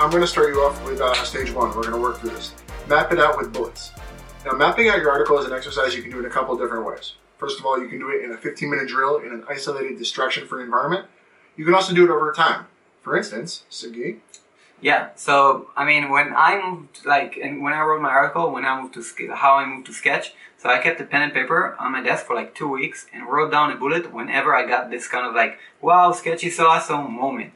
I'm going to start you off with uh, stage one. We're going to work through this. Map it out with bullets. Now, mapping out your article is an exercise you can do in a couple different ways. First of all, you can do it in a 15 minute drill in an isolated distraction free environment. You can also do it over time. For instance, Sagi. Yeah, so I mean, when I moved, like, and when I wrote my article, when I moved to how I moved to Sketch, so I kept a pen and paper on my desk for like two weeks and wrote down a bullet whenever I got this kind of like, wow, Sketch is so awesome moment.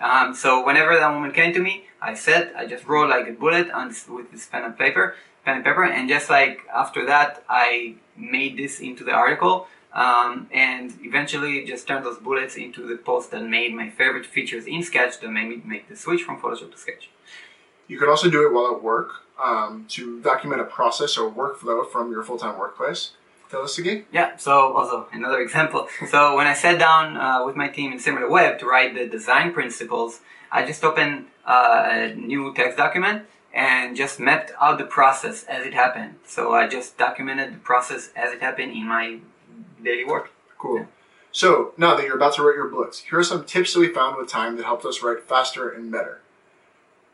Um, so whenever that moment came to me, I said, I just wrote like a bullet on this, with this pen and paper, pen and paper, and just like after that, I made this into the article. Um, and eventually just turned those bullets into the post that made my favorite features in Sketch that made me make the switch from Photoshop to Sketch. You could also do it while at work um, to document a process or workflow from your full time workplace. Tell us, Sagi. Yeah, so also another example. So when I sat down uh, with my team in SimilarWeb to write the design principles, I just opened uh, a new text document and just mapped out the process as it happened. So I just documented the process as it happened in my daily work. Cool. So now that you're about to write your books, here are some tips that we found with time that helped us write faster and better.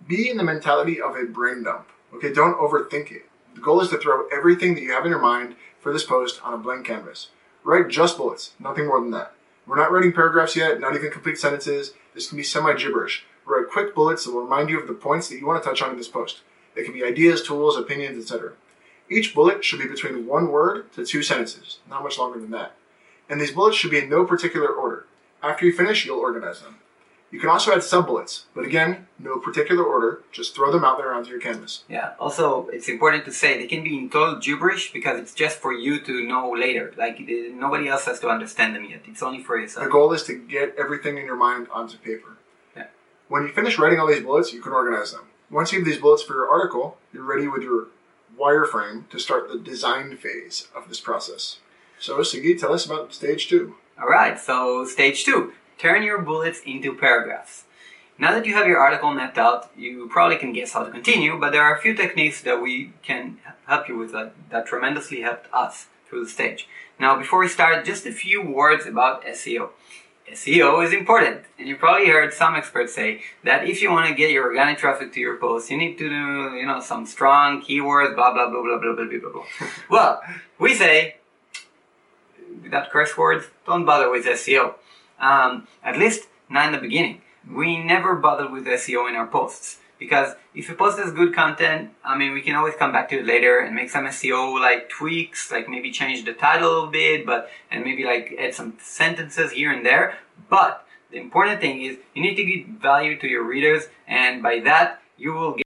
Be in the mentality of a brain dump. Okay, don't overthink it. The goal is to throw everything that you have in your mind for this post on a blank canvas. Write just bullets, nothing more than that. We're not writing paragraphs yet, not even complete sentences. This can be semi gibberish. Write quick bullets that will remind you of the points that you want to touch on in this post. They can be ideas, tools, opinions, etc. Each bullet should be between one word to two sentences, not much longer than that. And these bullets should be in no particular order. After you finish, you'll organize them. You can also add sub bullets, but again, no particular order, just throw them out there onto your canvas. Yeah. Also, it's important to say they can be in total gibberish because it's just for you to know later. Like nobody else has to understand them yet. It's only for yourself. The goal is to get everything in your mind onto paper. Yeah. When you finish writing all these bullets, you can organize them. Once you have these bullets for your article, you're ready with your wireframe to start the design phase of this process. So, Sagi, tell us about stage two. All right. So stage two: turn your bullets into paragraphs. Now that you have your article mapped out, you probably can guess how to continue, but there are a few techniques that we can help you with that, that tremendously helped us through the stage. Now, before we start, just a few words about SEO. SEO is important, and you probably heard some experts say that if you want to get your organic traffic to your post, you need to do, you know, some strong keywords, blah blah blah blah blah blah blah blah. well, we say, without curse words, don't bother with SEO. Um, at least not in the beginning. We never bother with SEO in our posts because if a post has good content, I mean, we can always come back to it later and make some SEO like tweaks, like maybe change the title a little bit, but and maybe like add some sentences here and there. But the important thing is you need to give value to your readers, and by that you will get